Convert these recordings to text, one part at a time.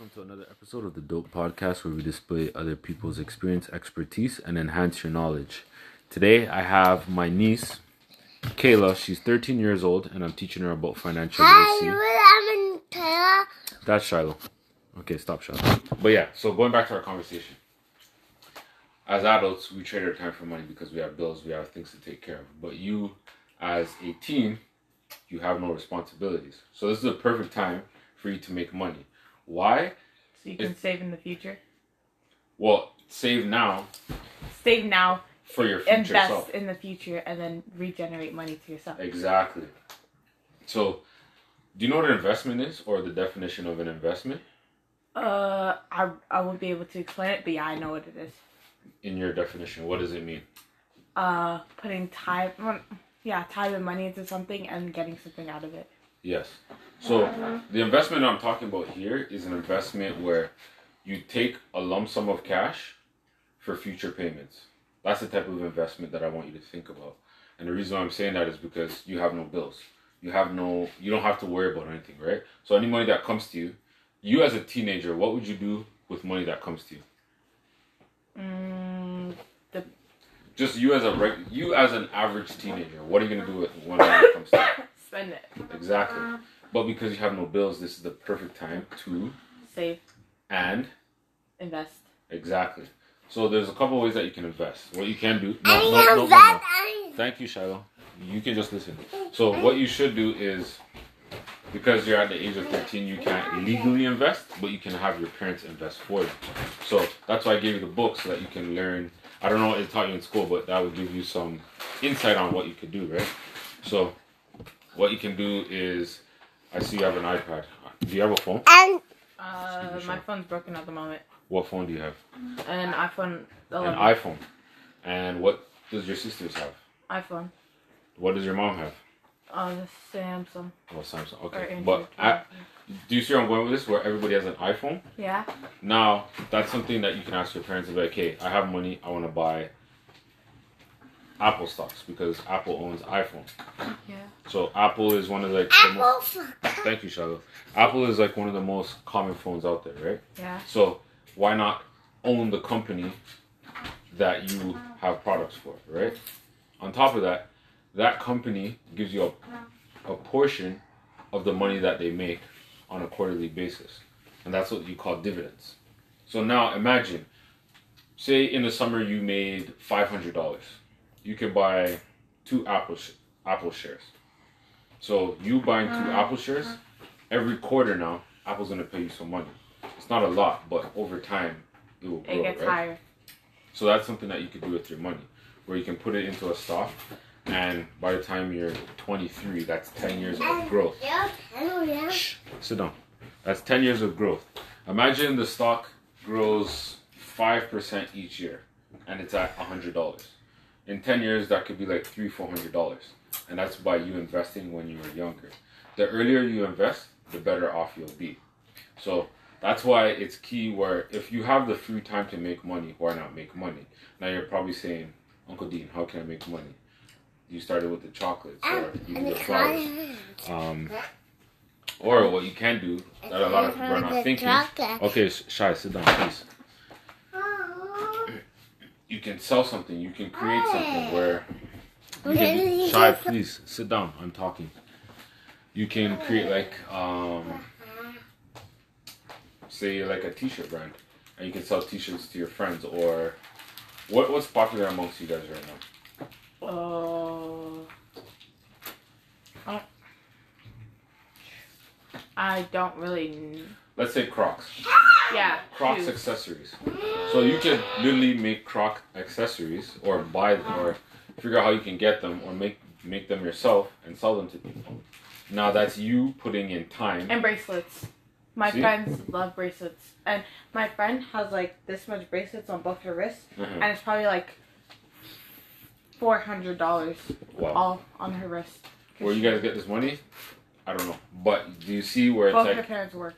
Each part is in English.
Welcome to another episode of the Dope Podcast where we display other people's experience, expertise, and enhance your knowledge. Today I have my niece, Kayla. She's 13 years old, and I'm teaching her about financial Hi, literacy. I'm in Kayla. That's Shiloh. Okay, stop, Shiloh. But yeah, so going back to our conversation. As adults, we trade our time for money because we have bills, we have things to take care of. But you, as a teen, you have no responsibilities. So this is a perfect time for you to make money. Why? So you can save in the future. Well, save now Save now, for your future invest self. in the future, and then regenerate money to yourself. Exactly. So, do you know what an investment is, or the definition of an investment Uh, I I won't be able to explain it, but yeah, I know what it is. in your definition? What does it mean? Uh, putting time, yeah, time and money into something and getting something out of it. Yes. So, the investment I'm talking about here is an investment where you take a lump sum of cash for future payments. That's the type of investment that I want you to think about. And the reason why I'm saying that is because you have no bills. You have no, you don't have to worry about anything, right? So, any money that comes to you, you as a teenager, what would you do with money that comes to you? Mm, Just you as a reg- you as an average teenager, what are you gonna do with when money comes to you? spend it, Exactly. But because you have no bills, this is the perfect time to save, and invest. exactly. So there's a couple ways that you can invest. What you can do. I No, no, no, am no, no. Thank you, Shiloh. You can just listen. So what you should do is, because you're at the age of 13, you can't legally invest, but you can have your parents invest for you. So that's why I gave you the book so that you can learn. I don't know what it taught you in school, but that would give you some insight on what you could do, right? So what you can do is, I see you have an iPad. Do you have a phone? and Uh, my phone's broken at the moment. What phone do you have? An iPhone 11. An iPhone. And what does your sisters have? iPhone. What does your mom have? Uh, the Samsung. Oh, Samsung. Okay. But I, do you see where I'm going with this? Where everybody has an iPhone? yeah. Now, that's something that you can ask your parents and be like, hey, I have money, I want to buy Apple stocks because Apple owns iPhone. Yeah. So Apple is one of like the most, thank you, Shiloh. Apple is like one of the most common phones out there, right? Yeah. So why not own the company that you have products for, right? On top of that, that company gives you a, a portion of the money that they make on a quarterly basis. And that's what you call dividends. So now imagine, say in the summer you made $500. You can buy two Apple, sh- Apple shares. So you buying two uh-huh. Apple shares, every quarter now, Apple's going to pay you some money. It's not a lot, but over time, it will grow, It gets right? higher. So that's something that you could do with your money, where you can put it into a stock, and by the time you're 23, that's 10 years of growth. Yeah, hello, yeah. Shh, sit down. That's 10 years of growth. Imagine the stock grows 5% each year, and it's at $100. In 10 years, that could be like three, $400. And that's by you investing when you were younger. The earlier you invest, the better off you'll be. So that's why it's key where if you have the free time to make money, why not make money? Now you're probably saying, Uncle Dean, how can I make money? You started with the chocolates or even the flowers. Um, or what you can do that a lot of people are not thinking. Okay, Sh- Shy, sit down, please. You can sell something. You can create something where. You can Shy, please sit down. I'm talking. You can create like um, say like a T-shirt brand, and you can sell T-shirts to your friends or what what's popular amongst you guys right now? Uh, I- I don't really. kn- Let's say Crocs. Yeah. Crocs shoes. accessories. So you could literally make Croc accessories or buy them or figure out how you can get them or make make them yourself and sell them to people. Now that's you putting in time. And bracelets. My See? friends love bracelets, and my friend has like this much bracelets on both her wrists, Mhm. and it's probably like four hundred dollars Wow. all on her wrist. Where you guys get this money? I don't know. But do you see where it's Both her parents work,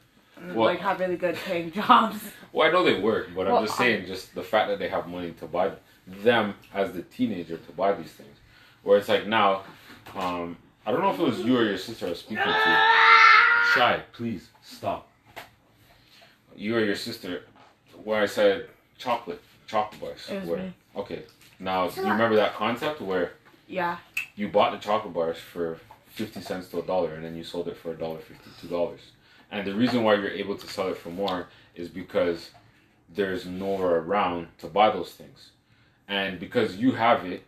Well- like have really good paying jobs. well I know they work, but I'm just saying just the fact that they have money to buy them as the teenager to buy these things. Where it's like now, um, I don't know if it was you or your sister I was speaking to. Shy, please stop. you or your sister, where I said chocolate, chocolate bars. It was where, me. Okay. Now, do you remember that concept where Yeah. you bought the chocolate bars for 50 cents to a dollar and then you sold it for a dollar fifty, two dollars. And the reason why you're able to sell it for more is because there's nowhere around to buy those things. And because you have it,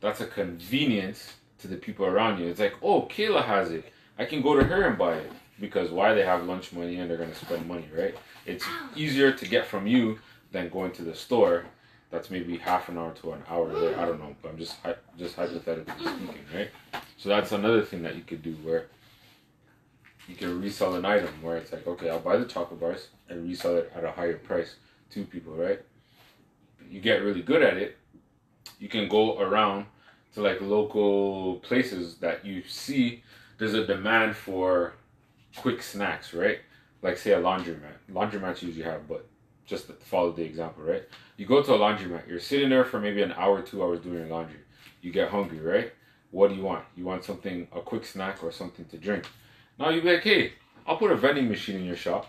that's a convenience to the people around you. It's like, oh, Kayla has it. I can go to her and buy it. Because why they have lunch money and they're gonna spend money, right? It's easier to get from you than going to the store. That's maybe half an hour to an hour. There. I don't know, but I'm just just hypothetically mm. speaking, right? So that's another thing that you could do where you can resell an item where it's like, okay, I'll buy the chocolate bars and resell it at a higher price to people, right? You get really good at it. You can go around to like local places that you see there's a demand for quick snacks, right? Like say a laundromat. Laundromats usually have, but just follow the example, right? You go to a laundromat, you're sitting there for maybe an hour, two hours doing your laundry. You get hungry, right? What do you want? You want something, a quick snack or something to drink. Now you be like, hey, I'll put a vending machine in your shop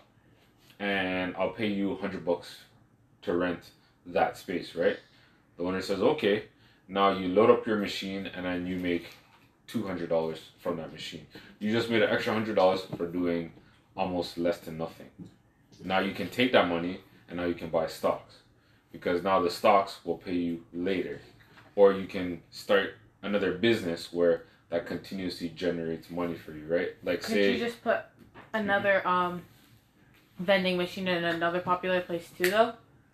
and I'll pay you 100 bucks to rent that space, right? The owner says, okay. Now you load up your machine and then you make $200 from that machine. You just made an extra $100 for doing almost less than nothing. Now you can take that money and now you can buy stocks because now the stocks will pay you later. Or you can start another business where that continuously generates money for you, right? Like Could say you just put another um vending machine in another popular place too though?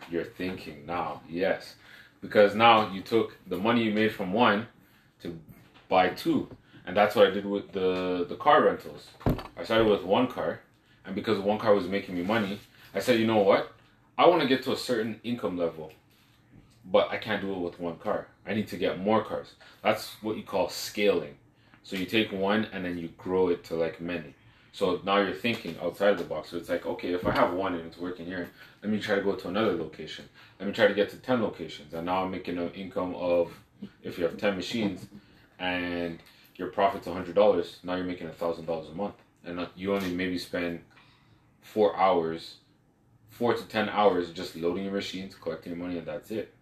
you're thinking now, yes. Because now you took the money you made from one to buy two. And that's what I did with the, the car rentals. I started with one car, and because one car was making me money, I said, you know what? I want to get to a certain income level, but I can't do it with one car. I need to get more cars. That's what you call scaling. So you take one and then you grow it to like many. So now you're thinking outside of the box. So it's like, okay, if I have one and it's working here, let me try to go to another location. Let me try to get to 10 locations. And now I'm making an income of, if you have 10 machines and your profit's $100, now you're making $1,000 a month. And you only maybe spend four hours, four to 10 hours just loading your machines, collecting your money, and that's it.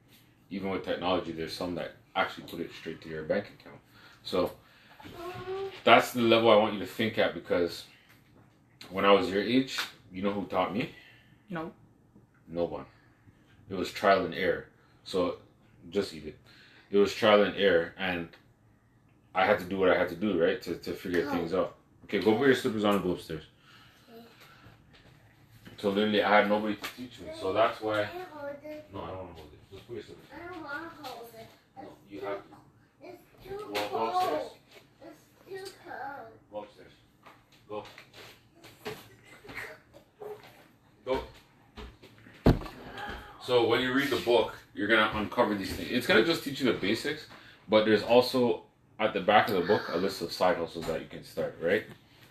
Even with technology, there's some that actually put it straight to your bank account. So that's the level I want you to think at because when I was your age, you know who taught me? No. No one. It was trial and error. So just eat it. It was trial and error, and I had to do what I had to do, right, to, to figure oh. things out. Okay, go put your slippers on and go upstairs. So literally, I had nobody to teach me. So that's why. I hold it? No, I don't want to hold it. Just put your slippers. I don't want to hold it. No, you have. It's too Well, go upstairs. cold. It's too cold. Go upstairs. Go. Go. So when you read the book, you're gonna uncover these things. It's gonna just teach you the basics, but there's also at the back of the book a list of side hustles that you can start, right?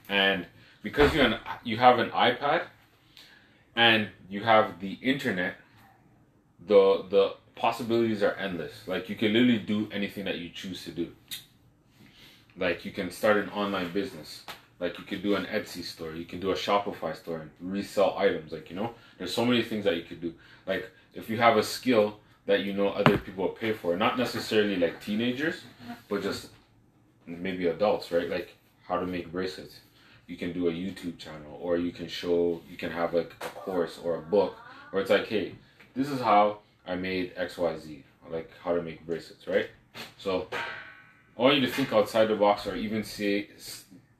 And because you an, you have an iPad and you have the internet, the the possibilities are endless. Like you can literally do anything that you choose to do. Like you can start an online business. Like you could do an Etsy store, you can do a Shopify store and resell items. Like you know, there's so many things that you could do. Like if you have a skill that you know other people will pay for, not necessarily like teenagers, but just maybe adults, right? Like how to make bracelets. You can do a YouTube channel, or you can show, you can have like a course or a book, or it's like, hey, this is how I made X Y Z, like how to make bracelets, right? So I want you to think outside the box, or even say,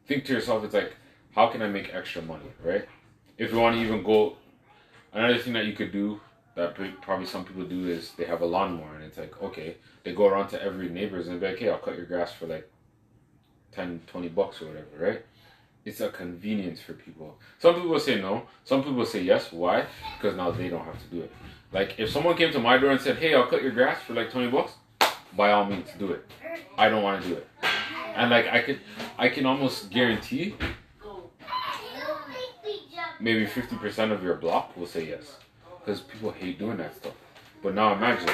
think to yourself, it's like, how can I make extra money, right? If you want to even go, another thing that you could do that probably some people do is they have a lawnmower, and it's like, okay, they go around to every neighbor's and be like, hey, I'll cut your grass for like 10, 20 bucks or whatever, right? It's a convenience for people. Some people say no. Some people say yes. Why? Because now they don't have to do it. Like if someone came to my door and said, "Hey, I'll cut your grass for like twenty bucks," by all means, do it. I don't want to do it. And like I could, I can almost guarantee Don't make me jump. maybe fifty percent of your block will say yes, because people hate doing that stuff. But now imagine,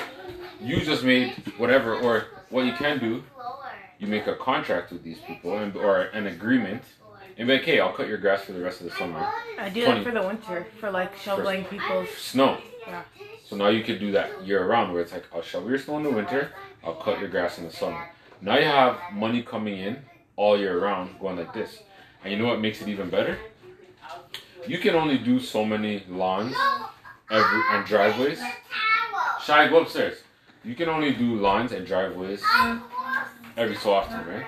you just made whatever, or what you can do, you make a contract with these people and or an agreement And be like, hey, I'll cut your grass for the rest of the summer. I do Twenty. that for the winter, for like shoveling people's. Snow. Yeah. So now you could do that year round where it's like, I'll shovel your snow in the winter, I'll cut your grass in the summer. Now you have money coming in all year round going like this. And you know what makes it even better? You can only do so many lawns every and driveways. Shy, go upstairs. You can only do lawns and driveways every so often, right?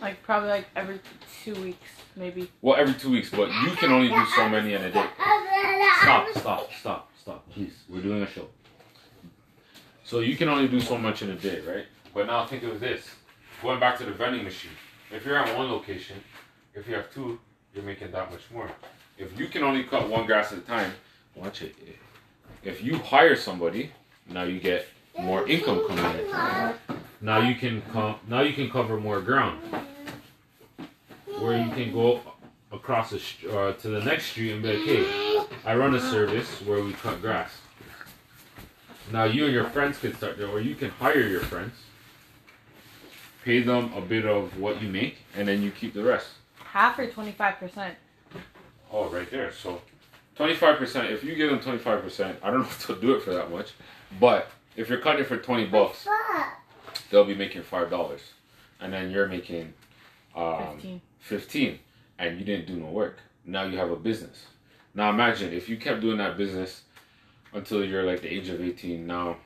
Like probably like every two weeks, maybe. Well, every two weeks, but you can only do so many in a day. Stop, stop, stop, stop, please. We're doing a show. So you can only do so much in a day, right? But now think of this. Going back to the vending machine. If you're at one location, if you have two, you're making that much more. If you can only cut one grass at a time, watch it. If you hire somebody, now you get more income coming in. Now you can com- now you can cover more ground. Where you can go across the sh- uh, to the next street and be like, hey, I run a service where we cut grass. Now you and your friends can start there, or you can hire your friends, pay them a bit of what you make, and then you keep the rest. Half or twenty five percent. Oh, right there. So, twenty five percent. If you give them twenty five percent, I don't know if they'll do it for that much, but if you're cutting it for twenty bucks, they'll be making five dollars, and then you're making um, Fifteen. 15 and you didn't do no work. Now you have a business. Now imagine if you kept doing that business until you're like the age of 18. Now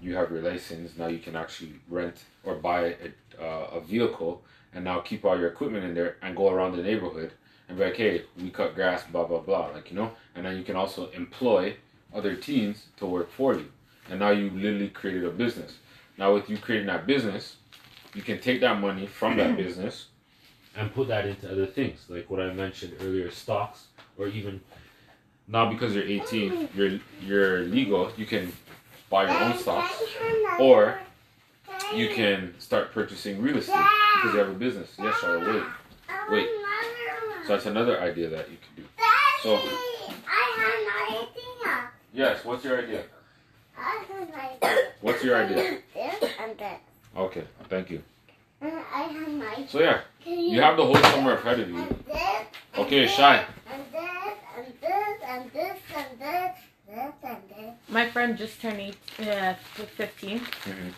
you have your license. Now you can actually rent or buy a, uh, a vehicle and now keep all your equipment in there and go around the neighborhood and be like, hey, we cut grass, blah, blah, blah. Like, you know, and then you can also employ other teens to work for you. And now you literally created a business. Now with you creating that business, you can take that money from that business and put that into other things, like what I mentioned earlier, stocks, or even now because you're 18, you're you're legal. You can buy your own stocks, or you can start purchasing real estate because you have a business. Yes, Charlotte. Wait. Wait. So that's another idea that you can do. So- I have no idea. Yes. What's your idea? What's your idea? And. Okay. Thank you. And I have idea. So yeah, you have the whole summer ahead of you. And and Okay, Shy. And this and this and this and this. This and this. My friend just turned eight, uh, fifteen, Mhm.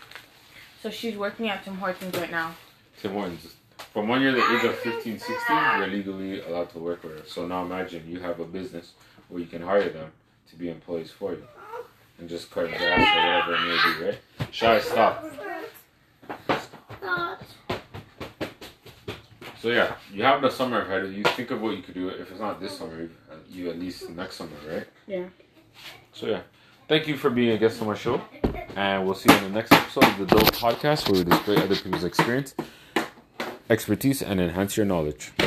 so she's working at Tim Hortons right now. Tim Hortons. From when you're the age of 15, 16, you're legally allowed to work with her. So now imagine you have a business where you can hire them to be employees for you. And just cut grass or whatever it may be, right? Shy, stop. Stop. So yeah, you have the summer ahead of you. Think of what you could do. If it's not this summer, uh, you at least next summer, right? Yeah. So yeah, thank you for being a guest on my show. And we'll see you in the next episode of the Dope Podcast where we display other people's experience, expertise, and enhance your knowledge.